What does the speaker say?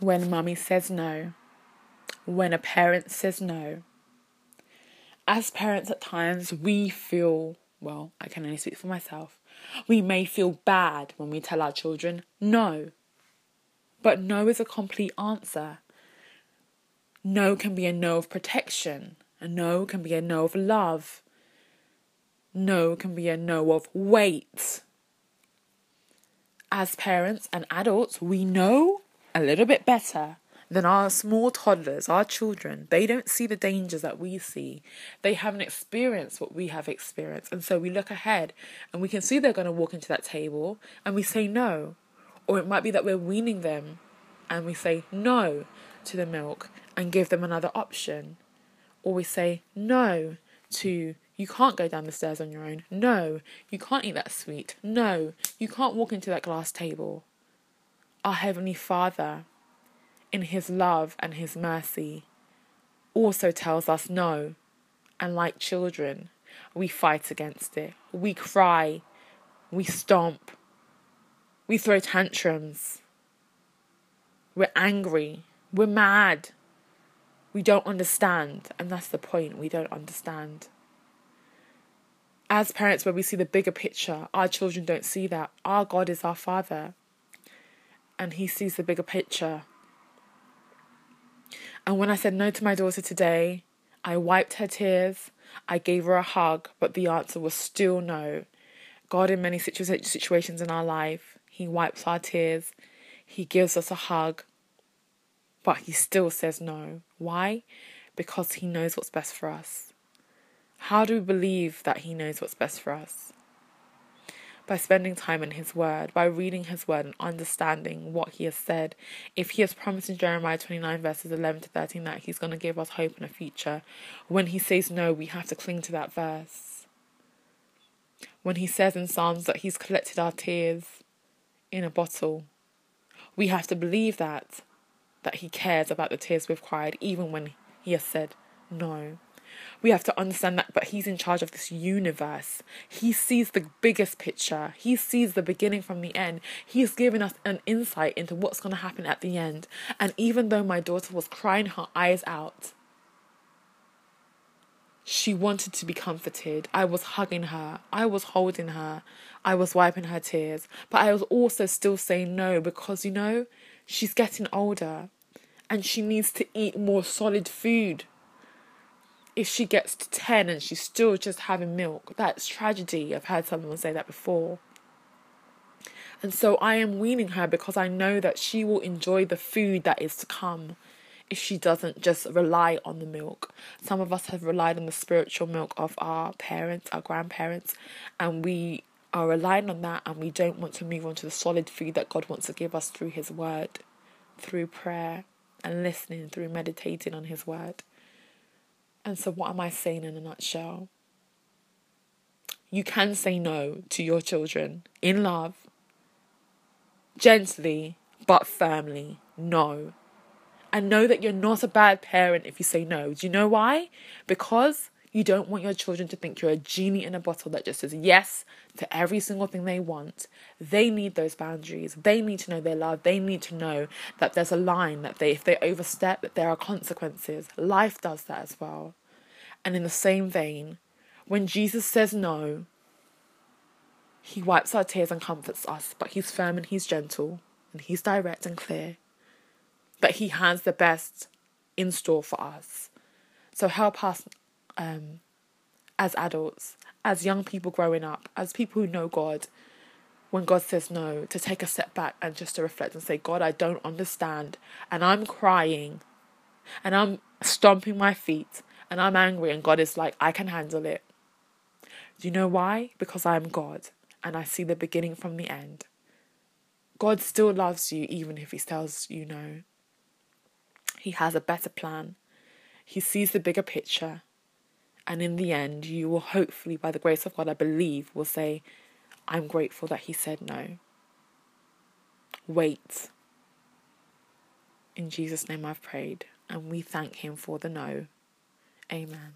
when mummy says no, when a parent says no. As parents, at times, we feel, well, I can only speak for myself, we may feel bad when we tell our children no. But no is a complete answer. No can be a no of protection, a no can be a no of love, no can be a no of wait. As parents and adults, we know a little bit better than our small toddlers, our children. They don't see the dangers that we see. They haven't experienced what we have experienced. And so we look ahead and we can see they're going to walk into that table and we say no. Or it might be that we're weaning them and we say no to the milk and give them another option. Or we say no to you can't go down the stairs on your own. No, you can't eat that sweet. No, you can't walk into that glass table. Our Heavenly Father, in His love and His mercy, also tells us no. And like children, we fight against it. We cry. We stomp. We throw tantrums. We're angry. We're mad. We don't understand. And that's the point. We don't understand as parents, where we see the bigger picture, our children don't see that. Our God is our Father, and He sees the bigger picture. And when I said no to my daughter today, I wiped her tears, I gave her a hug, but the answer was still no. God, in many situ- situations in our life, He wipes our tears, He gives us a hug, but He still says no. Why? Because He knows what's best for us. How do we believe that He knows what's best for us? By spending time in His Word, by reading His Word and understanding what He has said. If He has promised in Jeremiah 29, verses 11 to 13, that He's going to give us hope and a future, when He says no, we have to cling to that verse. When He says in Psalms that He's collected our tears in a bottle, we have to believe that, that He cares about the tears we've cried, even when He has said no we have to understand that, but He's in charge of this universe. He sees the biggest picture, He sees the beginning from the end. He has given us an insight into what's going to happen at the end. And even though my daughter was crying her eyes out, she wanted to be comforted. I was hugging her. I was holding her. I was wiping her tears. But I was also still saying no because, you know, she's getting older and she needs to eat more solid food if she gets to 10 and she's still just having milk, that's tragedy. I've heard someone say that before. And so I am weaning her because I know that she will enjoy the food that is to come if she doesn't just rely on the milk. Some of us have relied on the spiritual milk of our parents, our grandparents, and we are relying on that and we don't want to move on to the solid food that God wants to give us through His Word, through prayer and listening, through meditating on His Word. And so, what am I saying in a nutshell? You can say no to your children in love, gently but firmly. No. And know that you're not a bad parent if you say no. Do you know why? Because you don't want your children to think you're a genie in a bottle that just says yes to every single thing they want. They need those boundaries. They need to know their love. They need to know that there's a line that they if they overstep that there are consequences. Life does that as well. And in the same vein, when Jesus says no, he wipes our tears and comforts us, but he's firm and he's gentle and he's direct and clear. But he has the best in store for us. So help us um, as adults, as young people growing up, as people who know God, when God says no, to take a step back and just to reflect and say, God, I don't understand. And I'm crying and I'm stomping my feet and I'm angry, and God is like, I can handle it. Do you know why? Because I'm God and I see the beginning from the end. God still loves you even if He tells you no. He has a better plan. He sees the bigger picture. And in the end, you will hopefully, by the grace of God, I believe, will say, I'm grateful that He said no. Wait. In Jesus' name I've prayed, and we thank Him for the no. Amen.